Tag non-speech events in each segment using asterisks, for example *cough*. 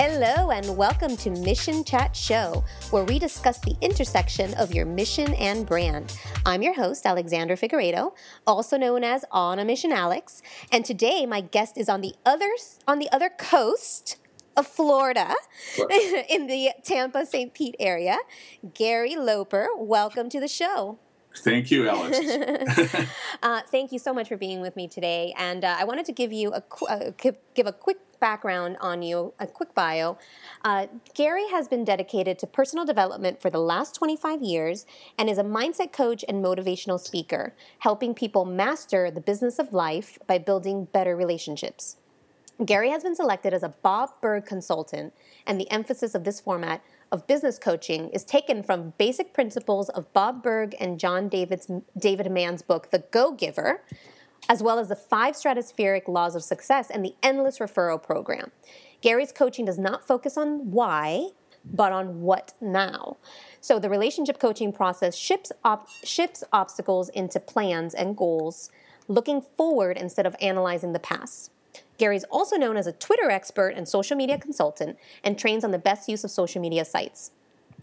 Hello, and welcome to Mission Chat Show, where we discuss the intersection of your mission and brand. I'm your host, Alexandra Figueredo, also known as On a Mission Alex, and today my guest is on the other on the other coast of Florida, *laughs* in the Tampa St. Pete area. Gary Loper, welcome to the show. Thank you, Alex. *laughs* *laughs* uh, thank you so much for being with me today. And uh, I wanted to give you a uh, give a quick background on you, a quick bio. Uh, Gary has been dedicated to personal development for the last 25 years and is a mindset coach and motivational speaker, helping people master the business of life by building better relationships. Gary has been selected as a Bob Burg consultant, and the emphasis of this format of business coaching is taken from basic principles of Bob Burg and John David's, David Mann's book, The Go Giver, as well as the five stratospheric laws of success and the endless referral program. Gary's coaching does not focus on why, but on what now. So the relationship coaching process shifts, op- shifts obstacles into plans and goals, looking forward instead of analyzing the past. Gary's also known as a Twitter expert and social media consultant and trains on the best use of social media sites.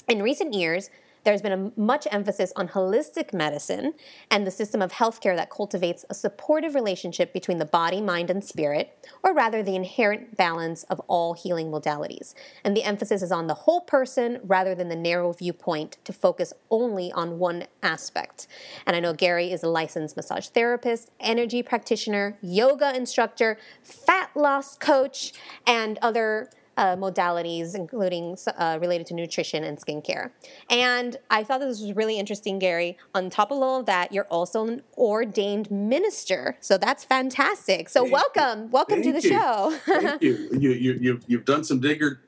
In recent years, there's been a much emphasis on holistic medicine and the system of healthcare that cultivates a supportive relationship between the body, mind, and spirit, or rather the inherent balance of all healing modalities. And the emphasis is on the whole person rather than the narrow viewpoint to focus only on one aspect. And I know Gary is a licensed massage therapist, energy practitioner, yoga instructor, fat loss coach, and other uh, modalities, including uh, related to nutrition and skincare. And I thought this was really interesting, Gary. On top of all of that, you're also an ordained minister, so that's fantastic. So Thank welcome, you. welcome Thank to the you. show. Thank you. *laughs* You, you, you, you've done some digger,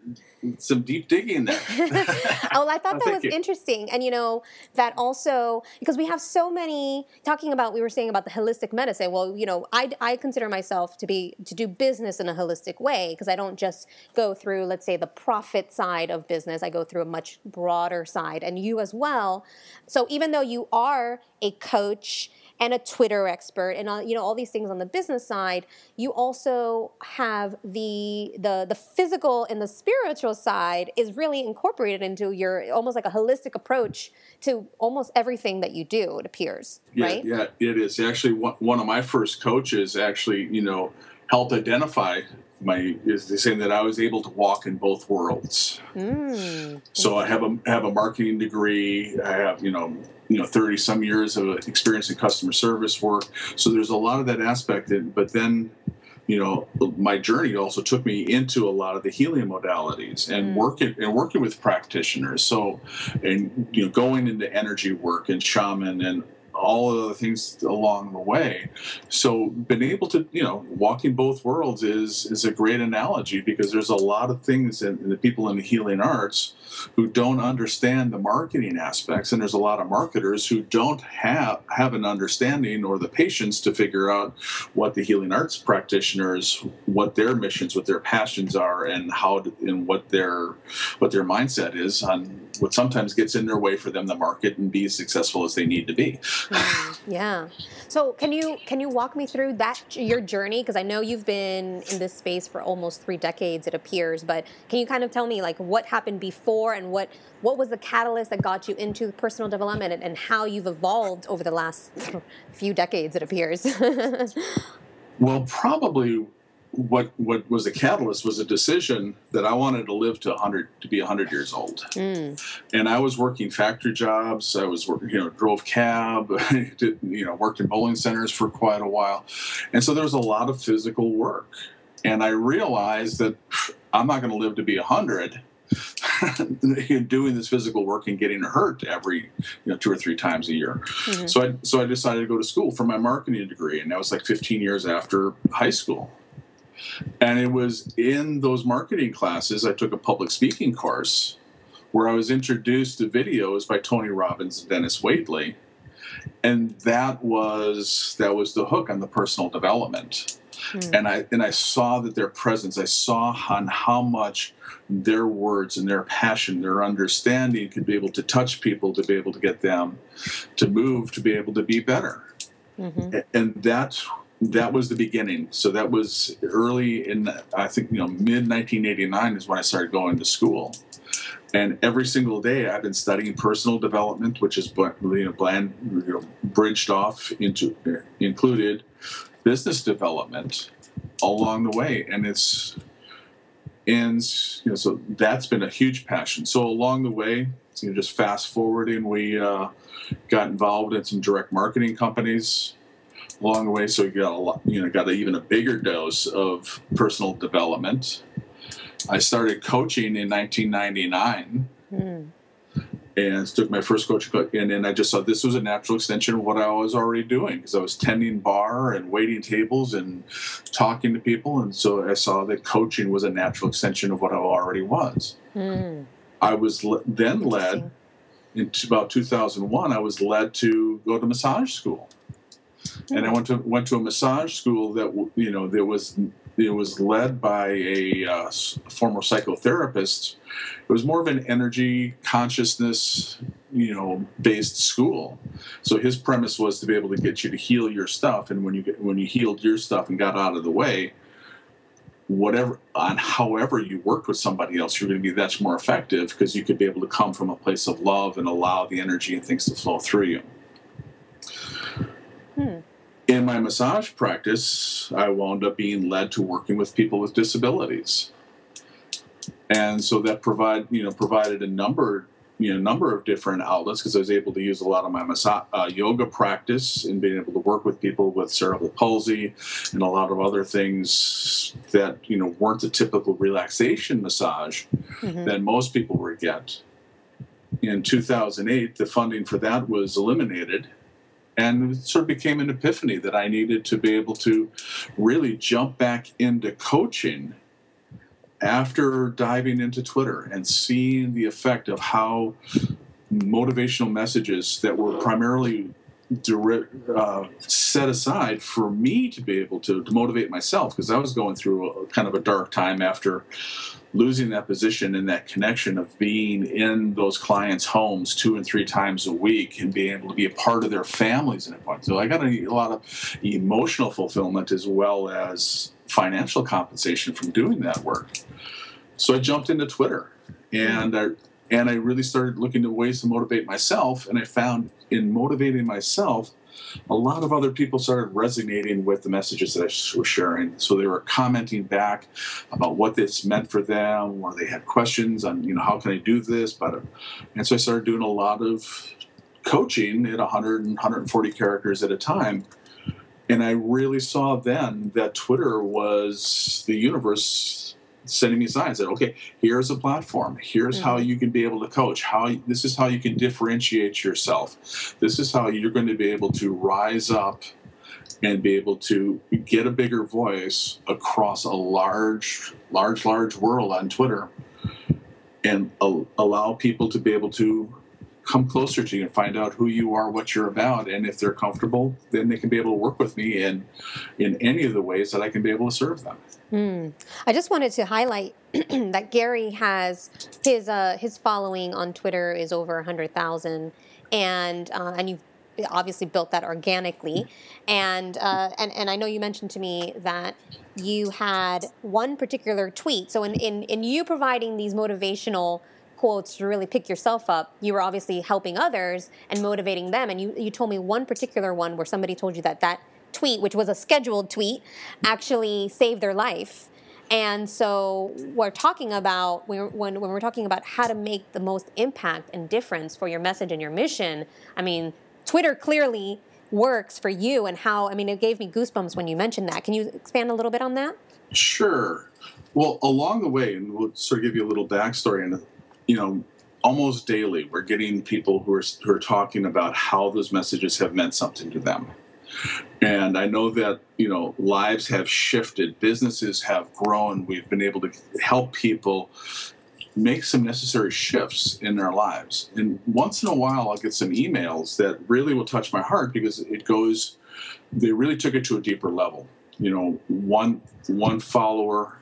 some deep digging there. *laughs* oh, I thought Oh, *laughs* that thank was you. interesting. And you know, that also because we have so many talking about we were saying about the holistic medicine. Well, you know, I I consider myself to be to do business in a holistic way because I don't just go through let's say the profit side of business. I go through a much broader side and you as well. So even though you are a coach and a Twitter expert and all, you know all these things on the business side, you also have the the the physical and the spiritual side is really incorporated into your almost like a holistic approach to almost everything that you do. It appears, yeah, right? yeah, it is. Actually, one, one of my first coaches actually, you know, helped identify my is the saying that I was able to walk in both worlds. Mm. So I have a have a marketing degree. I have you know you know 30 some years of experience in customer service work. So there's a lot of that aspect. In, but then you know my journey also took me into a lot of the healing modalities and Mm. working and working with practitioners. So and you know going into energy work and shaman and all of the things along the way. So being able to, you know, walking both worlds is is a great analogy because there's a lot of things in, in the people in the healing arts who don't understand the marketing aspects, and there's a lot of marketers who don't have have an understanding or the patience to figure out what the healing arts practitioners, what their missions, what their passions are, and how to, and what their what their mindset is on what sometimes gets in their way for them to market and be as successful as they need to be. Mm, *laughs* yeah. So can you can you walk me through that your journey? Because I know you've been in this space for almost three decades, it appears. But can you kind of tell me like what happened before and what what was the catalyst that got you into personal development and, and how you've evolved over the last *laughs* few decades? It appears. *laughs* Well, probably what what was the catalyst was a decision that I wanted to live to 100 to be 100 years old. mm, And I was working factory jobs. I was working, you know, drove cab, *laughs* did, you know, worked in bowling centers for quite a while. And so there was a lot of physical work. And I realized that I'm not going to live to be 100 *laughs* doing this physical work and getting hurt every you know two or three times a year. mhm. So I so I decided to go to school for my marketing degree, and that was like 15 years after high school. And it was in those marketing classes I took a public speaking course where I was introduced to videos by Tony Robbins and Dennis Waitley, and that was that was the hook on the personal development. Mm. And I and I saw that their presence, I saw on how much their words and their passion, their understanding could be able to touch people, to be able to get them to move, to be able to be better. Mhm. And that that was the beginning. So that was early in, I think, you know, mid 1989 is when I started going to school. And every single day, I've been studying personal development, which is you know, bland, you know, bridged off into included business development along the way, and it's and you know, so that's been a huge passion. So along the way, you know, just fast forwarding, we uh, got involved in some direct marketing companies along the way. So we got a lot, you know, got a, even a bigger dose of personal development. I started coaching in 1999. Mm. And took my first coaching and then I just saw this was a natural extension of what I was already doing because I was tending bar and waiting tables and talking to people, and so I saw that coaching was a natural extension of what I already was. Mm. I was le- then led in about 2001. I was led to go to massage school, and I went to went to a massage school that you know there was it was led by a uh, former psychotherapist. It was more of an energy consciousness, you know, based school. So his premise was to be able to get you to heal your stuff, and when you get, when you healed your stuff and got out of the way, whatever on however you worked with somebody else, you're going to be that much more effective because you could be able to come from a place of love and allow the energy and things to flow through you. Hmm in my massage practice, I wound up being led to working with people with disabilities, and so that provide you know provided a number you know number of different outlets because I was able to use a lot of my massage, uh, yoga practice and being able to work with people with cerebral palsy and a lot of other things that you know weren't the typical relaxation massage mm-hmm. that most people would get. In 2008, the funding for that was eliminated and it sort of became an epiphany that I needed to be able to really jump back into coaching after diving into Twitter and seeing the effect of how motivational messages that were primarily direct, uh, set aside for me to be able to, to motivate myself because I was going through a, kind of a dark time after losing that position and that connection of being in those clients' homes two and three times a week and being able to be a part of their families in a point. So I got a, a lot of emotional fulfillment as well as financial compensation from doing that work. So I jumped into Twitter and I and I really started looking at ways to motivate myself and I found in motivating myself a lot of other people started resonating with the messages that I was sharing. So they were commenting back about what this meant for them, or they had questions on, you know, how can I do this better? Uh, and so I started doing a lot of coaching at 100 and 140 characters at a time. And I really saw then that Twitter was the universe sending me signs that okay here's a platform. Here's mm-hmm. how you can be able to coach. How this is how you can differentiate yourself. This is how you're going to be able to rise up and be able to get a bigger voice across a large large large world on twitter and allow people to be able to come closer to you and find out who you are, what you're about, and if they're comfortable, then they can be able to work with me in in any of the ways that I can be able to serve them. Mm. I just wanted to highlight *clears throat* that Gary has his uh, his following on Twitter is over hundred thousand, and uh, and you've obviously built that organically, and uh, and and I know you mentioned to me that you had one particular tweet. So in in, in you providing these motivational quotes to really pick yourself up, you were obviously helping others and motivating them. And you, you told me one particular one where somebody told you that that tweet, which was a scheduled tweet, actually saved their life. And so we're talking about when, when, we're talking about how to make the most impact and difference for your message and your mission. I mean, Twitter clearly works for you and how. I mean, it gave me goosebumps when you mentioned that. Can you expand a little bit on that? Sure. Well, along the way, and we'll sort of give you a little backstory, and you know, almost daily, we're getting people who are who are talking about how those messages have meant something to them. And I know that you know lives have shifted, businesses have grown. We've been able to help people make some necessary shifts in their lives. And once in a while, I'll get some emails that really will touch my heart because it goes. They really took it to a deeper level. You know, one one follower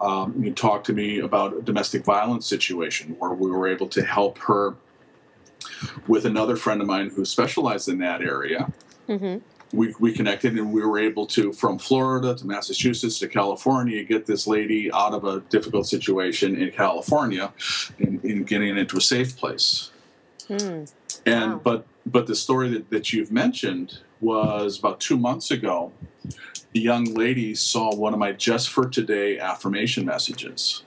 um, you talked to me about a domestic violence situation where we were able to help her with another friend of mine who specialized in that area. Mm-hmm. we, we connected and we were able to from florida to massachusetts to california get this lady out of a difficult situation in california and, and getting into a safe place Hmm. and Wow. but but the story that, that you've mentioned was about two months ago a young lady saw one of my just for today affirmation messages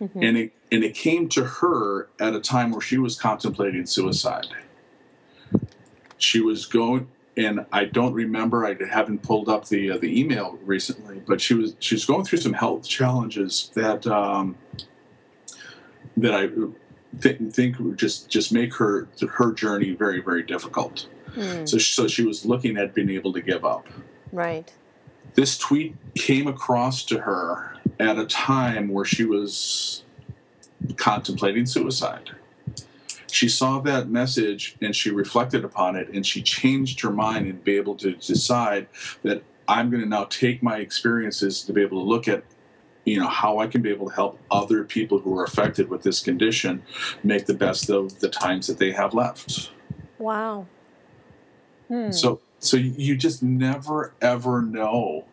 Mhm. and it and it came to her at a time where she was contemplating suicide she was going and I don't remember I haven't pulled up the uh, the email recently but she was she was going through some health challenges that um, that I th- think would just just make her her journey very very difficult Hmm. so so she was looking at being able to give up Right. this tweet came across to her at a time where she was contemplating suicide. She saw that message and she reflected upon it and she changed her mind and be able to decide that I'm going to now take my experiences to be able to look at you know how I can be able to help other people who are affected with this condition make the best of the times that they have left. Wow. Hmm. So so you just never ever know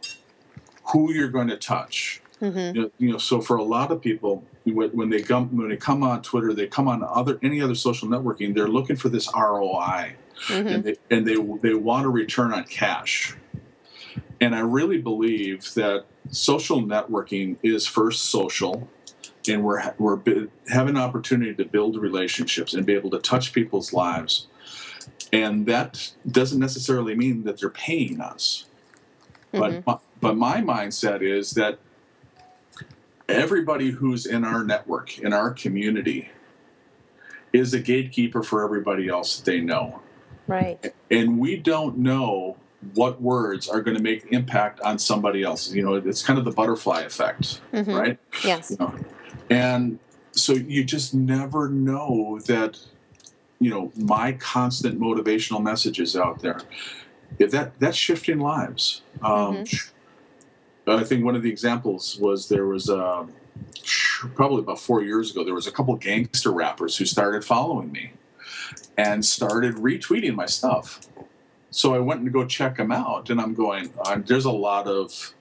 who you're going to touch. Mhm. You know, you know, so for a lot of people, when, when they come when they come on Twitter, they come on other any other social networking, they're looking for this ROI, Mhm. and they and they they want a return on cash. And I really believe that social networking is first social, and we're we're having an opportunity to build relationships and be able to touch people's lives. And that doesn't necessarily mean that they're paying us. But my, but my mindset is that everybody who's in our network, in our community, is a gatekeeper for everybody else that they know. Right. And we don't know what words are going to make impact on somebody else. You know, it's kind of the butterfly effect, Mhm. right? Yes. You know, and so you just never know that you know my constant motivational messages out there. If that that's shifting lives. Um, i think one of the examples was there was uh, probably about four years ago there was a couple gangster rappers who started following me and started retweeting my stuff. So i went to go check them out and i'm going uh, there's a lot of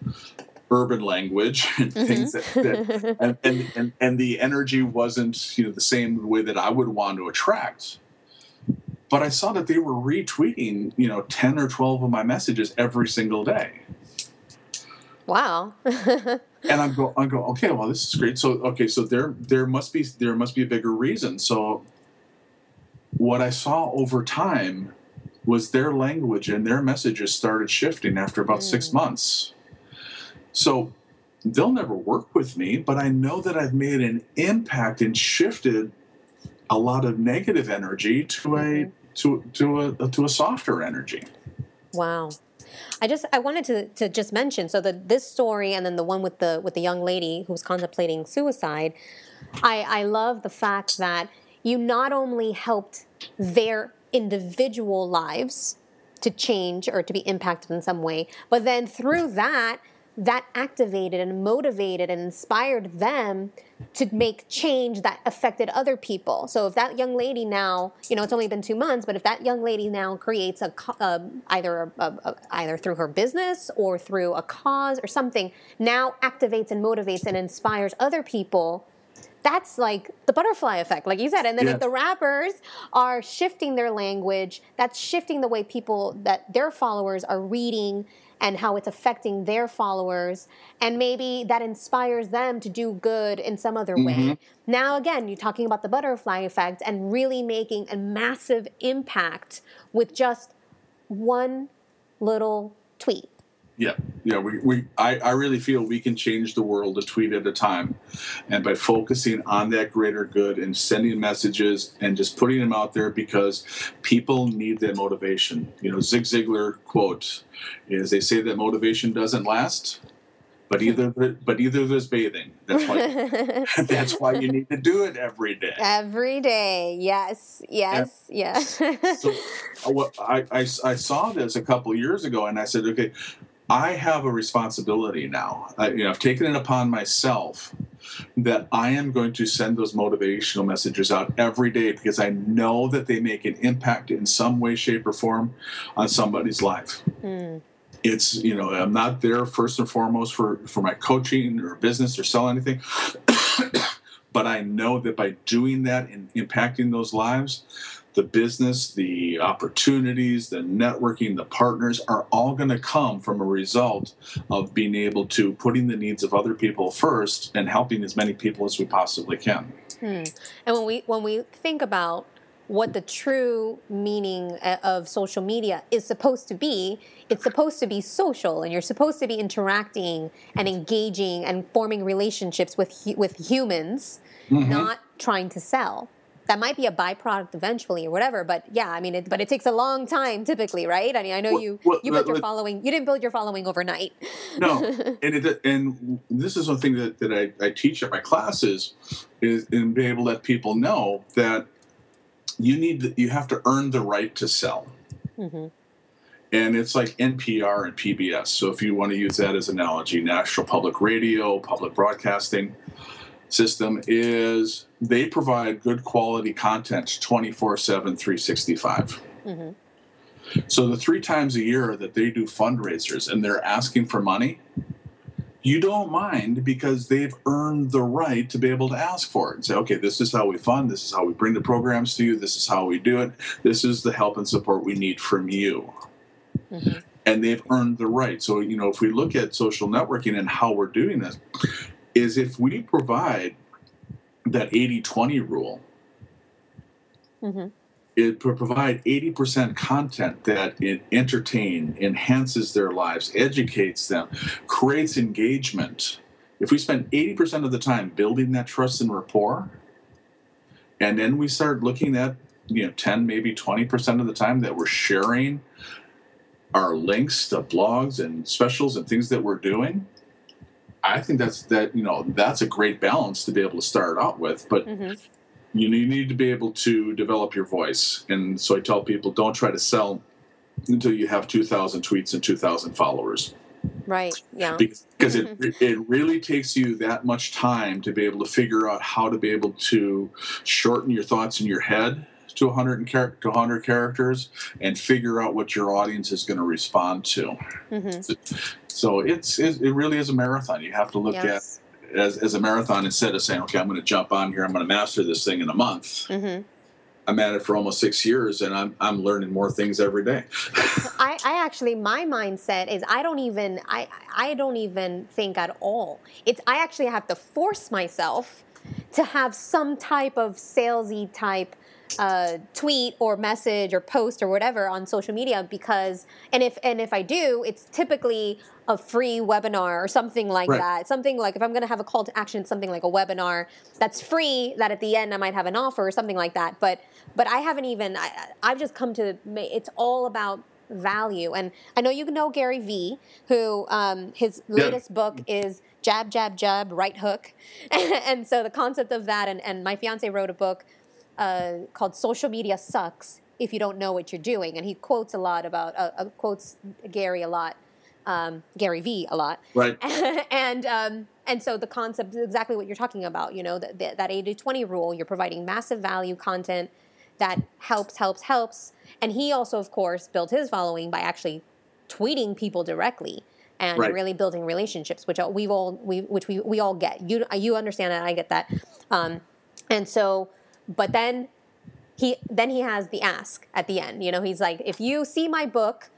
urban language *laughs* and things that, that *laughs* and, and, and, and the energy wasn't you know the same way that I would want to attract. But I saw that they were retweeting you know ten or twelve of my messages every single day, wow. *laughs* and I'm go I'm go okay well this is great so okay so there there must be there must be a bigger reason so what I saw over time was their language and their messages started shifting after about six Mm. months. So they'll never work with me, but I know that I've made an impact and shifted a lot of negative energy to a Mhm. To to a to a softer energy. Wow. I just I wanted to, to just mention so that this story and then the one with the with the young lady who was contemplating suicide, I, I love the fact that you not only helped their individual lives to change or to be impacted in some way, but then through that that activated and motivated and inspired them to make change that affected other people. So if that young lady now, you know, it's only been two months, but if that young lady now creates a um, either a, a, a- either through her business or through a cause or something, now activates and motivates and inspires other people. That's like the butterfly effect, like you said. And then if the rappers are shifting their language, that's shifting the way people that their followers are reading and how it's affecting their followers. And maybe that inspires them to do good in some other way. Mhm. Now, again, you're talking about the butterfly effect and really making a massive impact with just one little tweet. Yeah, yeah. We, we I, I really feel we can change the world a tweet at a time, and by focusing on that greater good and sending messages and just putting them out there because people need that motivation. You know, Zig Ziglar quote is they say that motivation doesn't last, but either but either there's bathing. That's why *laughs* *laughs* that's why you need to do it every day. Every day. Yes, yes, yes. so what I, I, I saw this a couple years ago and I said, okay, I have a responsibility now. I, you know, I've taken it upon myself that I am going to send those motivational messages out every day because I know that they make an impact in some way, shape, or form on somebody's life. Mm. It's you know I'm not there first and foremost for for my coaching or business or sell anything, *coughs* but I know that by doing that and impacting those lives, the business, the opportunities, the networking, the partners are all going to come from a result of being able to putting the needs of other people first and helping as many people as we possibly can. Hmm. And when we when we think about what the true meaning uh, of social media is supposed to be, it's supposed to be social, and you're supposed to be interacting and engaging and forming relationships with with humans, mm-hmm. not trying to sell that might be a byproduct eventually or whatever but yeah i mean it, but it takes a long time typically right? I mean i know well, you well, you built your following you didn't build your following overnight. No *laughs* and it, and this is one thing that, that I, I teach at my classes is and be able to let people know that you need you have to earn the right to sell. Mm-hmm. and it's like npr and pbs so if you want to use that as an analogy national public radio public broadcasting system is they provide good quality content 24 7 365 mm-hmm. so the three times a year that they do fundraisers and they're asking for money you don't mind because they've earned the right to be able to ask for it and say okay this is how we fund this is how we bring the programs to you this is how we do it this is the help and support we need from you mm-hmm. and they've earned the right so you know if we look at social networking and how we're doing this is if we provide that 80 20 rule, mm-hmm. it provide 80% content that it entertain, enhances their lives, educates them, creates engagement. If we spend 80% of the time building that trust and rapport, and then we start looking at you know 10 maybe 20% of the time that we're sharing our links to blogs and specials and things that we're doing I think that's that you know that's a great balance to be able to start out with, but. Mm-hmm. You need to be able to develop your voice. And so I tell people don't try to sell until you have 2,000 tweets and 2,000 followers. Right. Yeah. Because it it really takes you that much time to be able to figure out how to be able to shorten your thoughts in your head to 100 char- to 100 characters and figure out what your audience is going to respond to. Mm-hmm. So it's it, it, really is a marathon. You have to look yes. at as, as a marathon instead of saying, okay, I'm going to jump on here, I'm going to master this thing in a month. Mm-hmm. I'm at it for almost six years, and I'm I'm learning more things every day. *laughs* I, I actually my mindset is I don't even I I don't even think at all. It's I actually have to force myself to have some type of salesy type uh, tweet or message or post or whatever on social media because and if and if I do, it's typically a free webinar or something like right. that. Something like if I'm going to have a call to action, something like a webinar that's free. That at the end I might have an offer or something like that. But but I haven't even. I, I've just come to. It's all about value. And I know you know Gary Vee, who um, his latest yeah. book is Jab, Jab, Jab, Right Hook. *laughs* and so the concept of that, and, and my fiance wrote a book uh, called Social Media Sucks If You Don't Know What You're Doing. And he quotes a lot about, uh, uh, quotes Gary a lot, um, Gary Vee a lot. Right. *laughs* and, um, and so the concept is exactly what you're talking about, you know, that, that 80 20 rule, you're providing massive value content that helps, helps, helps. And he also, of course, built his following by actually tweeting people directly and right. really building relationships, which we've all we which we we all get. You you understand that I get that, um, and so but then he then he has the ask at the end. You know, he's like, if you see my book,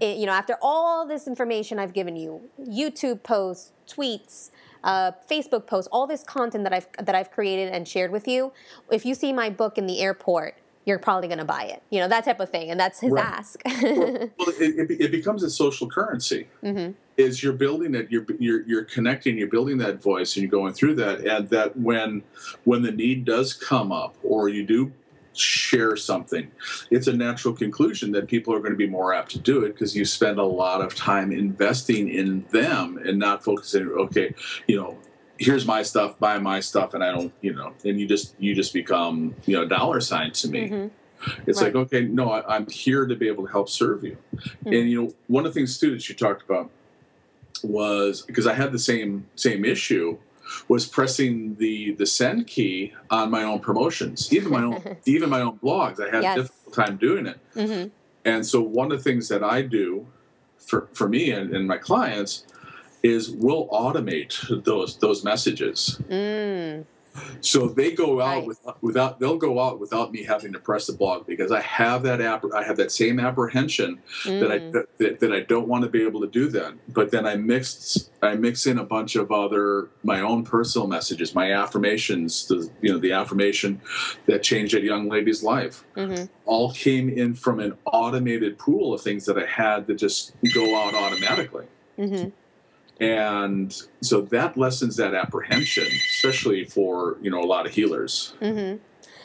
it, you know, after all this information I've given you, YouTube posts, tweets, uh, Facebook posts, all this content that I've that I've created and shared with you, if you see my book in the airport, you're probably going to buy it. You know, that type of thing, and that's his right. ask. well, well it, it, becomes a social currency. *laughs* Mm-hmm. Is you're building it, you're, you're you're connecting, you're building that voice, and you're going through that, and that when when the need does come up, or you do share something, it's a natural conclusion that people are going to be more apt to do it because you spend a lot of time investing in them and not focusing. Okay, you know, here's my stuff, buy my stuff, and I don't, you know, and you just you just become you know dollar sign to me. Mm-hmm. It's right. like okay, no, I, am here to be able to help serve you. Mm-hmm. And you know, one of the things too that you talked about was because I had the same same issue was pressing the the send key on my own promotions, even my own *laughs* even my own blogs. I had Yes. a difficult time doing it. hmm And so one of the things that I do for, for me and, and my clients is we'll automate those those messages. Mm. So they go out Nice. without, without they'll go out without me having to press the blog because I have that app I have that same apprehension that I Mm. that, that, I don't want to be able to do that. But then I mixed I mix in a bunch of other my own personal messages, my affirmations, the you know the affirmation that changed that young lady's life Mhm. all came in from an automated pool of things that I had that just go out automatically. Mhm. And so that lessens that apprehension, especially for you know a lot of healers. hmm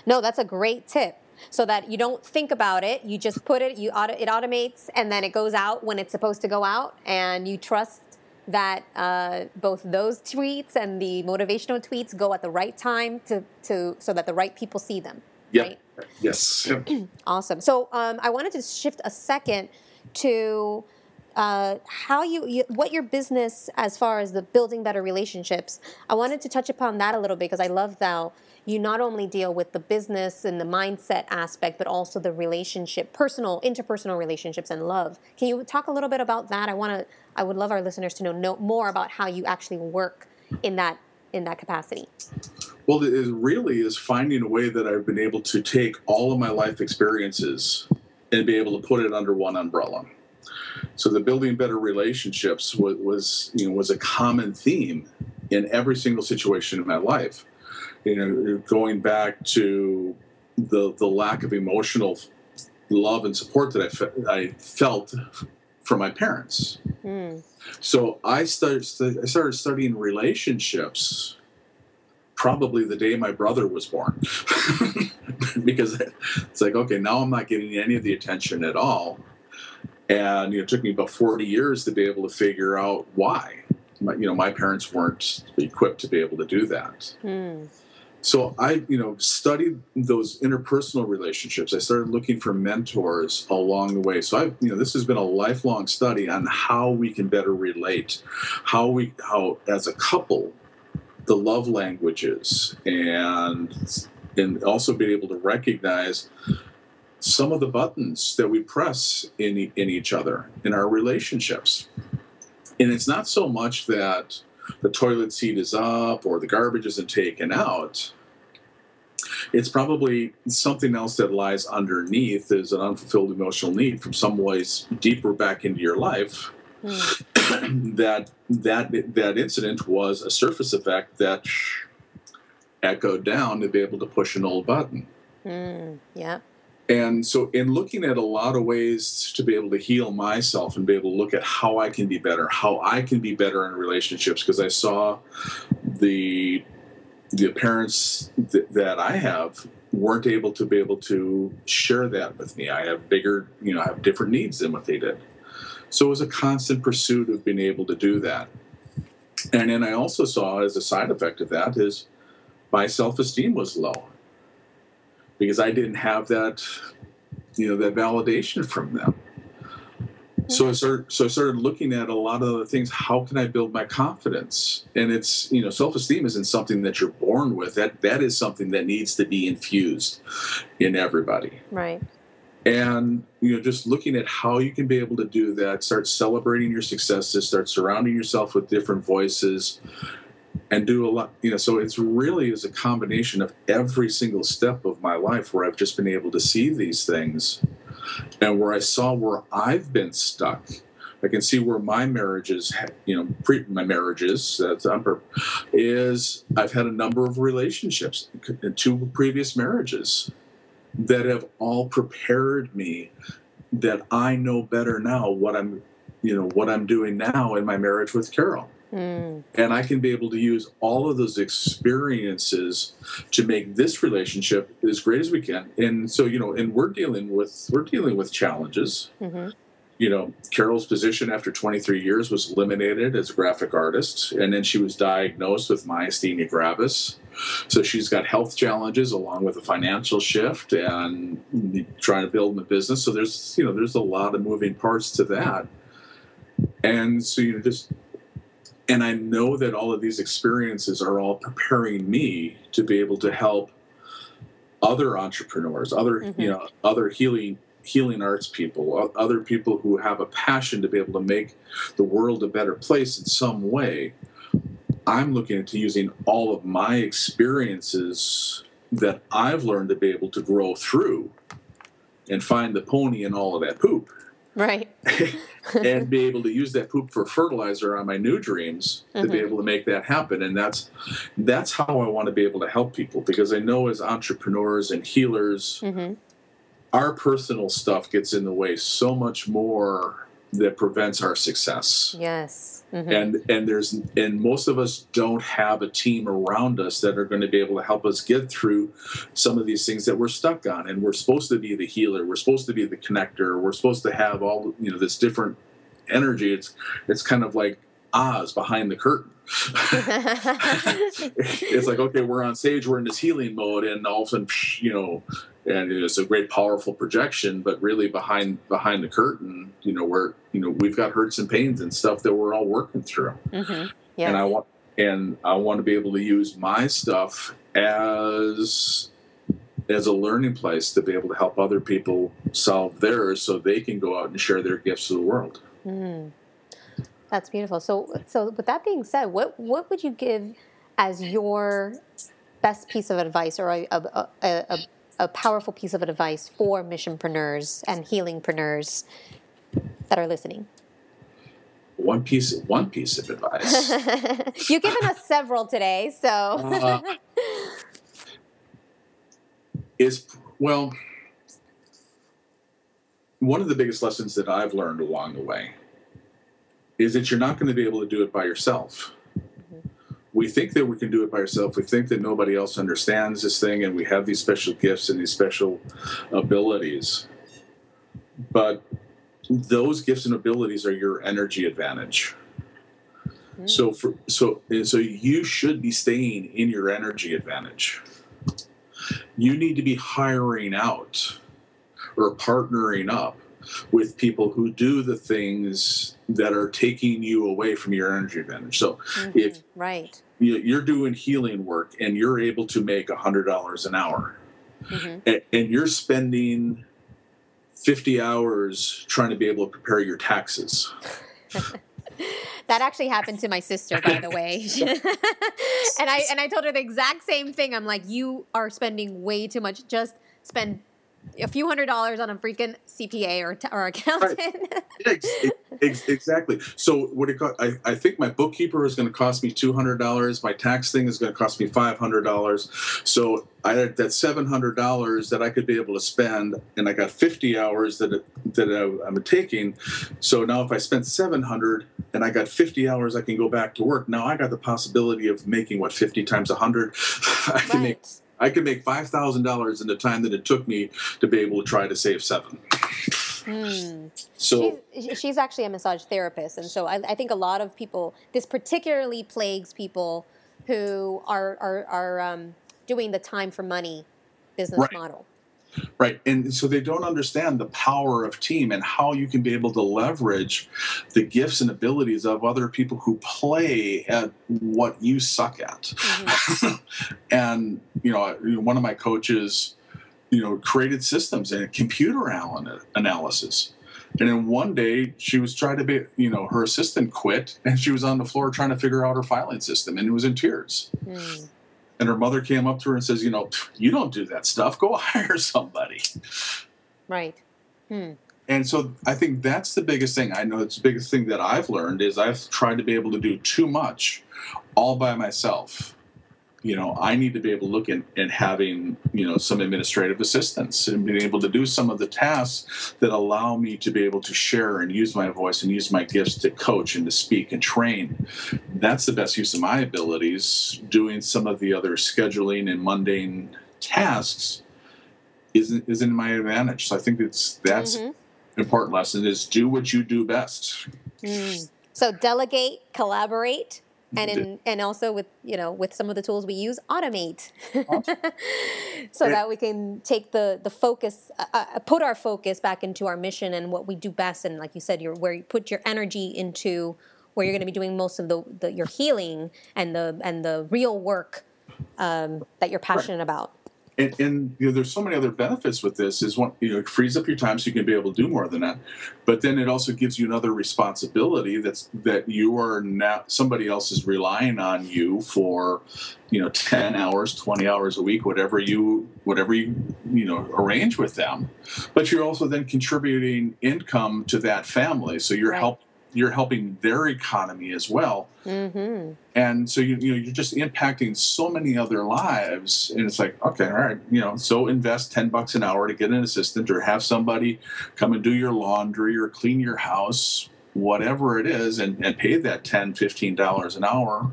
No, that's a great tip. So that you don't think about it, you just put it, you auto, it automates, and then it goes out when it's supposed to go out, and you trust that uh, both those tweets and the motivational tweets go at the right time to, to so that the right people see them. Yep. Right? Yes. Yep. *clears throat* Awesome. So um, I wanted to shift a second to uh, how you, you, what your business as far as the building better relationships. I wanted to touch upon that a little bit because I love how you not only deal with the business and the mindset aspect, but also the relationship, personal, interpersonal relationships and love. Can you talk a little bit about that? I want to. I would love our listeners to know, know more about how you actually work in that in that capacity. Well, it really is finding a way that I've been able to take all of my life experiences and be able to put it under one umbrella. So the building better relationships was, was you know was a common theme in every single situation in my life. You know, going back to the the lack of emotional love and support that I, fe- I felt from my parents. Mm. So I started I started studying relationships probably the day my brother was born. *laughs* because it's like, okay, now I'm not getting any of the attention at all. And you know, it took me about 40 years to be able to figure out why. My, you know, my parents weren't equipped to be able to do that. Mm. So I, you know, studied those interpersonal relationships. I started looking for mentors along the way. So I, you know, this has been a lifelong study on how we can better relate, how we, how as a couple, the love languages, and and also be able to recognize some of the buttons that we press in e- in each other in our relationships. And it's not so much that the toilet seat is up or the garbage isn't taken out. It's probably something else that lies underneath is an unfulfilled emotional need from some ways deeper back into your life. Mm. *clears throat* that that that incident was a surface effect that echoed down to be able to push an old button. Mm. Yeah. And so, in looking at a lot of ways to be able to heal myself and be able to look at how I can be better, how I can be better in relationships, because I saw the the parents th- that I have weren't able to be able to share that with me. I have bigger, you know, I have different needs than what they did. So it was a constant pursuit of being able to do that. And then I also saw as a side effect of that is my self esteem was low because I didn't have that, you know, that validation from them. So I started, so I started looking at a lot of the things. How can I build my confidence? And it's, you know, self-esteem isn't something that you're born with. That that is something that needs to be infused in everybody. Right. And you know, just looking at how you can be able to do that, start celebrating your successes, start surrounding yourself with different voices, and do a lot. You know, so it's really is a combination of every single step of my life where I've just been able to see these things, and where I saw where I've been stuck. I can see where my marriages, you know, pre my marriages that's upper, is I've had a number of relationships, two previous marriages, that have all prepared me that I know better now what I'm you know what I'm doing now in my marriage with Carol Mm. and I can be able to use all of those experiences to make this relationship as great as we can and so you know and we're dealing with we're dealing with challenges hmm you know Carol's position after 23 years was eliminated as a graphic artist and then she was diagnosed with myasthenia gravis so she's got health challenges along with a financial shift and trying to build a business. So there's you know there's a lot of moving parts to that. And so you know just and I know that all of these experiences are all preparing me to be able to help other entrepreneurs, other mm-hmm. you know, other healing healing arts people, other people who have a passion to be able to make the world a better place in some way. I'm looking into using all of my experiences that I've learned to be able to grow through and find the pony in all of that poop. Right. *laughs* and be able to use that poop for fertilizer on my new dreams mm-hmm. to be mm-hmm. able to make that happen. And that's that's how I want to be able to help people because I know as entrepreneurs and healers, mm-hmm. our personal stuff gets in the way so much more that prevents our success. Yes. Mm-hmm. And and there's and most of us don't have a team around us that are going to be able to help us get through some of these things that we're stuck on. And we're supposed to be the healer. We're supposed to be the connector. We're supposed to have all you know this different energy. It's it's kind of like Oz behind the curtain. *laughs* *laughs* it's like okay, we're on stage, we're in this healing mode, and all of a sudden, you know, and it's a great powerful projection but really behind behind the curtain you know where you know we've got hurts and pains and stuff that we're all working through mm-hmm. yes. and i want and i want to be able to use my stuff as as a learning place to be able to help other people solve theirs so they can go out and share their gifts to the world mm. that's beautiful so so with that being said what what would you give as your best piece of advice or a, a, a, a a powerful piece of advice for missionpreneurs and healingpreneurs that are listening? One piece, one piece of advice. *laughs* You've given us several today, so. uh, is well, one of the biggest lessons that I've learned along the way is that you're not going to be able to do it by yourself we think that we can do it by ourselves. We think that nobody else understands this thing, and we have these special gifts and these special abilities. But those gifts and abilities are your energy advantage. Mm. So, for, so, so you should be staying in your energy advantage. You need to be hiring out or partnering up with people who do the things that are taking you away from your energy advantage. So mm-hmm. if right. you're doing healing work and you're able to make a hundred dollars an hour, mm-hmm. and, and you're spending 50 hours trying to be able to prepare your taxes. *laughs* that actually happened to my sister, by the way. *laughs* *laughs* and I and I told her the exact same thing. I'm like, you are spending way too much. Just spend a few hundred dollars on a freaking CPA or, or accountant. *laughs* Right. exactly. So what it cost, I, I think my bookkeeper is going to cost me two hundred dollars. My tax thing is going to cost me five hundred dollars. So I had that seven hundred dollars that I could be able to spend, and I got fifty hours that it, that I, am taking. So now if I spend seven hundred and I got fifty hours, I can go back to work. Now I got the possibility of making what fifty times a hundred. *laughs* I can right. make I could make five thousand dollars in the time that it took me to be able to try to save seven. Hmm. So she's, she's, actually a massage therapist, and so I, I, think a lot of people this particularly plagues people who are are, are um, doing the time for money business right. model. Right. And so they don't understand the power of team and how you can be able to leverage the gifts and abilities of other people who play at what you suck at. Mm-hmm. *laughs* and, you know, one of my coaches, you know, created systems and computer analysis. And then one day she was trying to be, you know, her assistant quit and she was on the floor trying to figure out her filing system and it was in tears. Mm and her mother came up to her and says, "You know, you don't do that stuff. Go *laughs* hire somebody." Right. Hmm. And so I think that's the biggest thing. I know it's the biggest thing that I've learned is I've tried to be able to do too much all by myself you know i need to be able to look at, at having you know some administrative assistance and being able to do some of the tasks that allow me to be able to share and use my voice and use my gifts to coach and to speak and train that's the best use of my abilities doing some of the other scheduling and mundane tasks isn't is in my advantage so i think it's that's mm-hmm. important lesson is do what you do best mm. so delegate collaborate and in, and also with you know with some of the tools we use automate. *laughs* So that we can take the the focus uh, uh, put our focus back into our mission and what we do best. And like you said you're where you put your energy into where you're going to be doing most of the, the your healing and the and the real work um, that you're passionate right. about and, and you know, there's so many other benefits with this. Is one, you know, it frees up your time so you can be able to do more than that. But then it also gives you another responsibility that's that you are now somebody else is relying on you for, you know, ten hours, twenty hours a week, whatever you whatever you you know arrange with them. But you're also then contributing income to that family, so you're right. helping you're helping their economy as well. Mm-hmm. And so you, you know you're just impacting so many other lives, and it's like okay, all right, you know, so invest ten bucks an hour to get an assistant, or have somebody come and do your laundry or clean your house, whatever it is, and, and pay that 10 15 dollars an hour,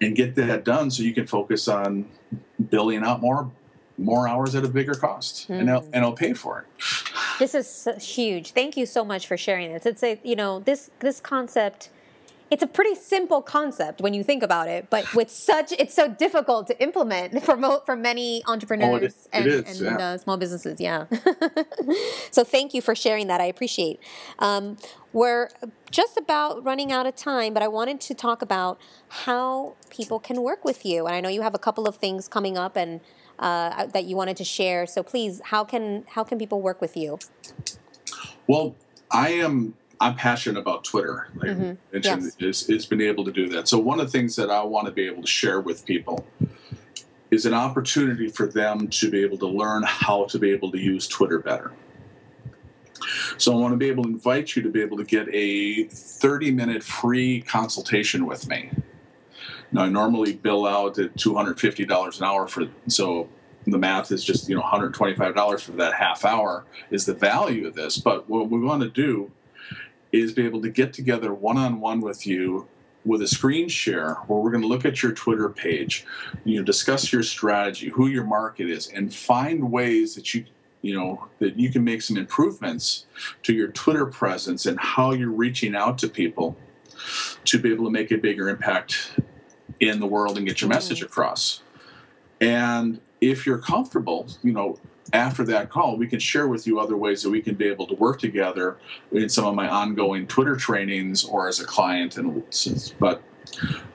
and get that done so you can focus on billing out more more hours at a bigger cost, mm-hmm. and I'll, and I'll pay for it. This is huge. Thank you so much for sharing this. It's a you know this this concept. It's a pretty simple concept when you think about it, but with such it's so difficult to implement for mo- for many entrepreneurs oh, it and, and yeah. uh, small businesses. Yeah. *laughs* so thank you for sharing that. I appreciate. Um, we're just about running out of time, but I wanted to talk about how people can work with you. And I know you have a couple of things coming up and uh, that you wanted to share. So please, how can how can people work with you? Well, I am I'm passionate about Twitter. Like mm-hmm. mentioned, yes. is, is been able to do that. So one of the things that I want to be able to share with people is an opportunity for them to be able to learn how to be able to use Twitter better. So I want to be able to invite you to be able to get a 30 minute free consultation with me. Now, I normally bill out at $250 an hour for, so the math is just, you know, $125 for that half hour is the value of this. But what we want to do is be able to get together one on one with you with a screen share where we're going to look at your Twitter page, you know, discuss your strategy, who your market is, and find ways that you you know that you can make some improvements to your Twitter presence and how you're reaching out to people to be able to make a bigger impact in the world and get your message mm. across. And if you're comfortable, you know, after that call, we can share with you other ways that we can be able to work together in some of my ongoing Twitter trainings or as a client. And but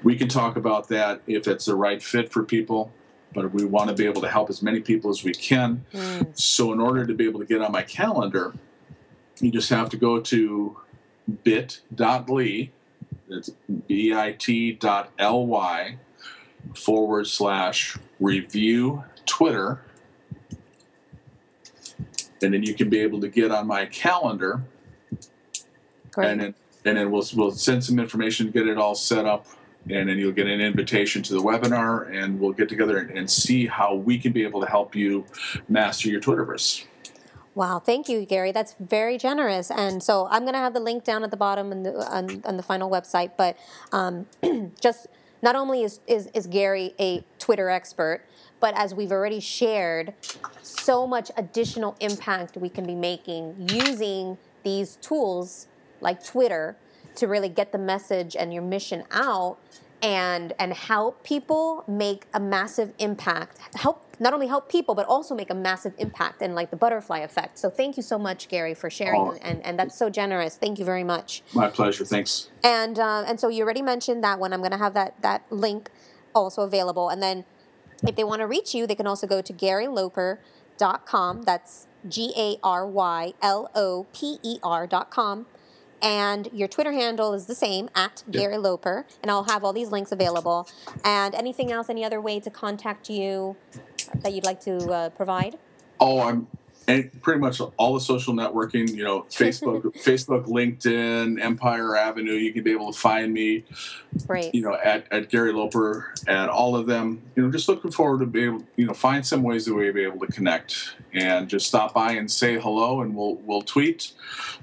we can talk about that if it's the right fit for people. But we want to be able to help as many people as we can. Mm. So in order to be able to get on my calendar, you just have to go to bit.ly it's bit.ly forward slash review Twitter. And then you can be able to get on my calendar. Great. And then, and then we'll, we'll send some information, get it all set up, and then you'll get an invitation to the webinar, and we'll get together and, and see how we can be able to help you master your Twitterverse. Wow, thank you, Gary. That's very generous. And so I'm going to have the link down at the bottom and on, on, the final website. But um, *clears throat* just not only is, is, is Gary a Twitter expert, but as we've already shared, so much additional impact we can be making using these tools like Twitter to really get the message and your mission out and and help people make a massive impact help not only help people but also make a massive impact and like the butterfly effect. So thank you so much gary for sharing oh, and, and that's so generous. Thank you very much. My pleasure. Thanks. And uh, and so you already mentioned that one. I'm going to have that that link also available. And then if they want to reach you they can also go to garyloper.com that's g-a-r-y-l-o-p-e-r.com and your Twitter handle is the same at yep. Gary Loper, and I'll have all these links available. And anything else, any other way to contact you that you'd like to uh, provide? Oh, I'm and pretty much all the social networking, you know, *laughs* Facebook, Facebook, LinkedIn, Empire Avenue, you can be able to find me. Great. You know, at, at Gary Loper, at all of them. You know, just looking forward to be able, you know, find some ways that we'll be able to connect and just stop by and say hello, and we'll we'll tweet.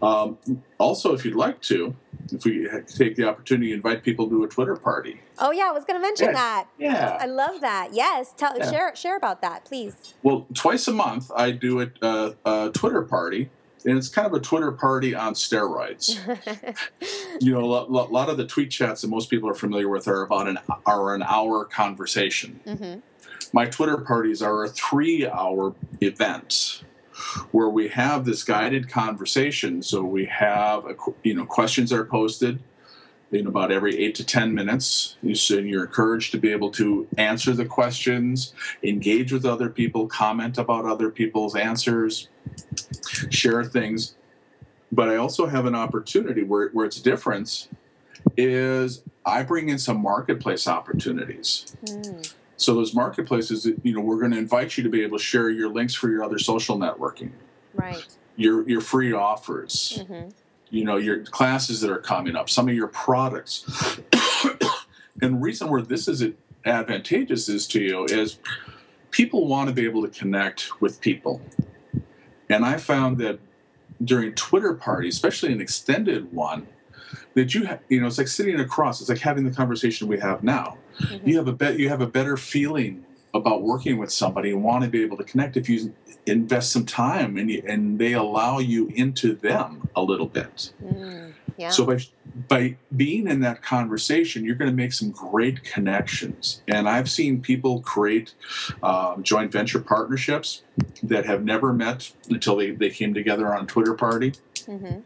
Um, also, if you'd like to, if we take the opportunity to invite people to a Twitter party. Oh yeah, I was going to mention yeah. that. Yeah, I love that. Yes, tell yeah. share share about that, please. Well, twice a month I do a, a, a Twitter party, and it's kind of a Twitter party on steroids. *laughs* you know, a lot, lot, of the tweet chats that most people are familiar with are about an are an hour conversation. Mm-hmm. My Twitter parties are a three hour event where we have this guided conversation. So we have, a, you know, questions are posted. in about every eight to 10 minutes. You're encouraged to be able to answer the questions, engage with other people, comment about other people's answers, share things. But I also have an opportunity where, where it's different is I bring in some marketplace opportunities. Mm. So those marketplaces, you know, we're going to invite you to be able to share your links for your other social networking. Right. Your your free offers. Mm-hmm you know your classes that are coming up some of your products *coughs* and the reason where this is advantageous is to you is people want to be able to connect with people and i found that during twitter parties especially an extended one that you ha- you know it's like sitting across it's like having the conversation we have now mm-hmm. you have a bet you have a better feeling about working with somebody and want to be able to connect if you invest some time and, you, and they allow you into them a little bit. Mm, yeah. So by by being in that conversation, you're going to make some great connections. And I've seen people create uh, joint venture partnerships that have never met until they, they came together on Twitter party. Mm-hmm.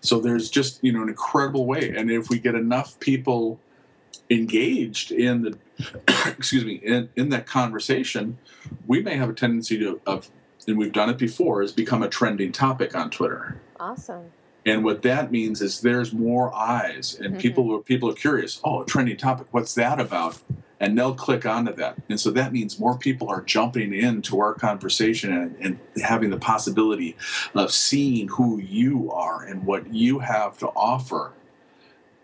So there's just you know an incredible way. And if we get enough people engaged in the *coughs* excuse me in, in that conversation we may have a tendency to of and we've done it before is become a trending topic on twitter. Awesome. And what that means is there's more eyes and mm-hmm. people people are curious oh a trending topic what's that about? And they'll click onto that. And so that means more people are jumping into our conversation and, and having the possibility of seeing who you are and what you have to offer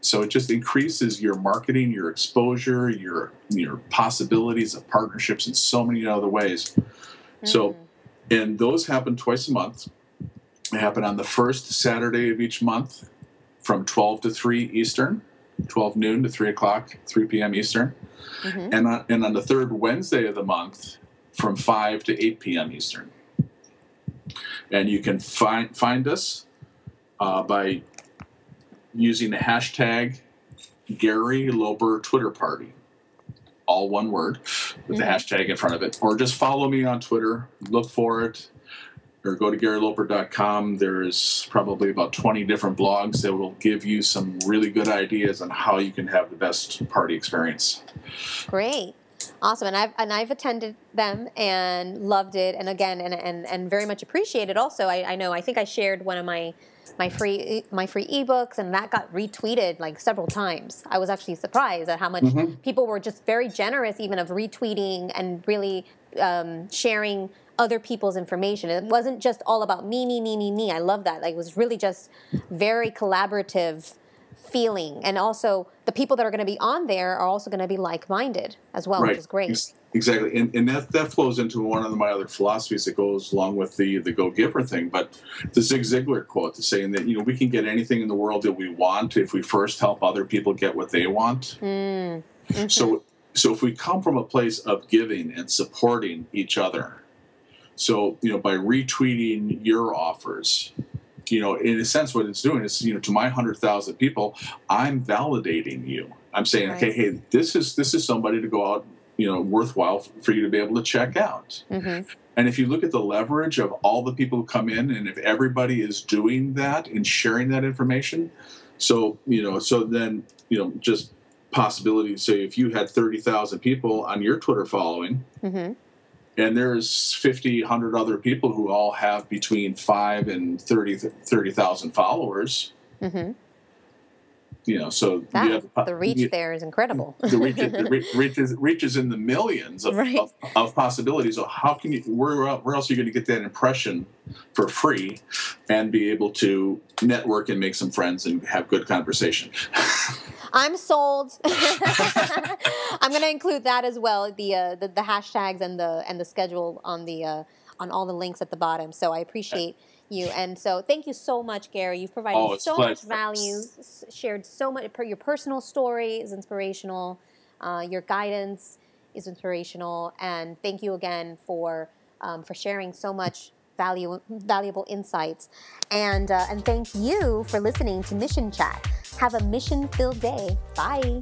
so it just increases your marketing, your exposure, your your possibilities of partnerships in so many other ways. Mm. So, and those happen twice a month. They happen on the first Saturday of each month, from 12 to 3 Eastern, 12 noon to 3 o'clock, 3 p.m. Eastern, mm-hmm. and on, and on the third Wednesday of the month, from 5 to 8 p.m. Eastern. And you can find find us uh, by using the hashtag Gary Loper Twitter Party, all one word with mm-hmm. the hashtag in front of it, or just follow me on Twitter, look for it, or go to GaryLoper.com. There's probably about 20 different blogs that will give you some really good ideas on how you can have the best party experience. Great. Awesome, and I've and I've attended them and loved it, and again, and and, and very much appreciated. Also, I, I know I think I shared one of my my free my free ebooks, and that got retweeted like several times. I was actually surprised at how much mm-hmm. people were just very generous, even of retweeting and really um, sharing other people's information. It wasn't just all about me, me, me, me, me. I love that. Like it was really just very collaborative feeling, and also the people that are going to be on there are also going to be like-minded as well, right. which is great. Exactly, and, and that that flows into one of my other philosophies that goes along with the the go giver thing. But the Zig Ziglar quote is saying that you know we can get anything in the world that we want if we first help other people get what they want. Mm. Mm-hmm. So so if we come from a place of giving and supporting each other, so you know by retweeting your offers, you know in a sense what it's doing is you know to my hundred thousand people, I'm validating you. I'm saying, right. okay, hey, this is this is somebody to go out you know worthwhile for you to be able to check out. Mm-hmm. And if you look at the leverage of all the people who come in, and if everybody is doing that and sharing that information, so you know, so then you know, just possibilities. Say if you had thirty thousand people on your Twitter following. Mm-hmm. And there's 50, 100 other people who all have between five and 30,000 30, followers. Mm-hmm you know, so that, have, the reach you, there is incredible. the reach, the *laughs* reach, is, reaches in the millions of, right. of, of, possibilities. So how can you? Where, where else are you going to get that impression for free, and be able to network and make some friends and have good conversation? *laughs* I'm sold. *laughs* I'm going to include that as well. The, uh, the the hashtags and the and the schedule on the uh, on all the links at the bottom. So I appreciate you. And so thank you so much, Gary. You've provided oh, so much value, shared so much. Your personal story is inspirational. Uh, your guidance is inspirational. And thank you again for um, for sharing so much value, valuable insights. And uh, and thank you for listening to Mission Chat. Have a mission-filled day. Bye.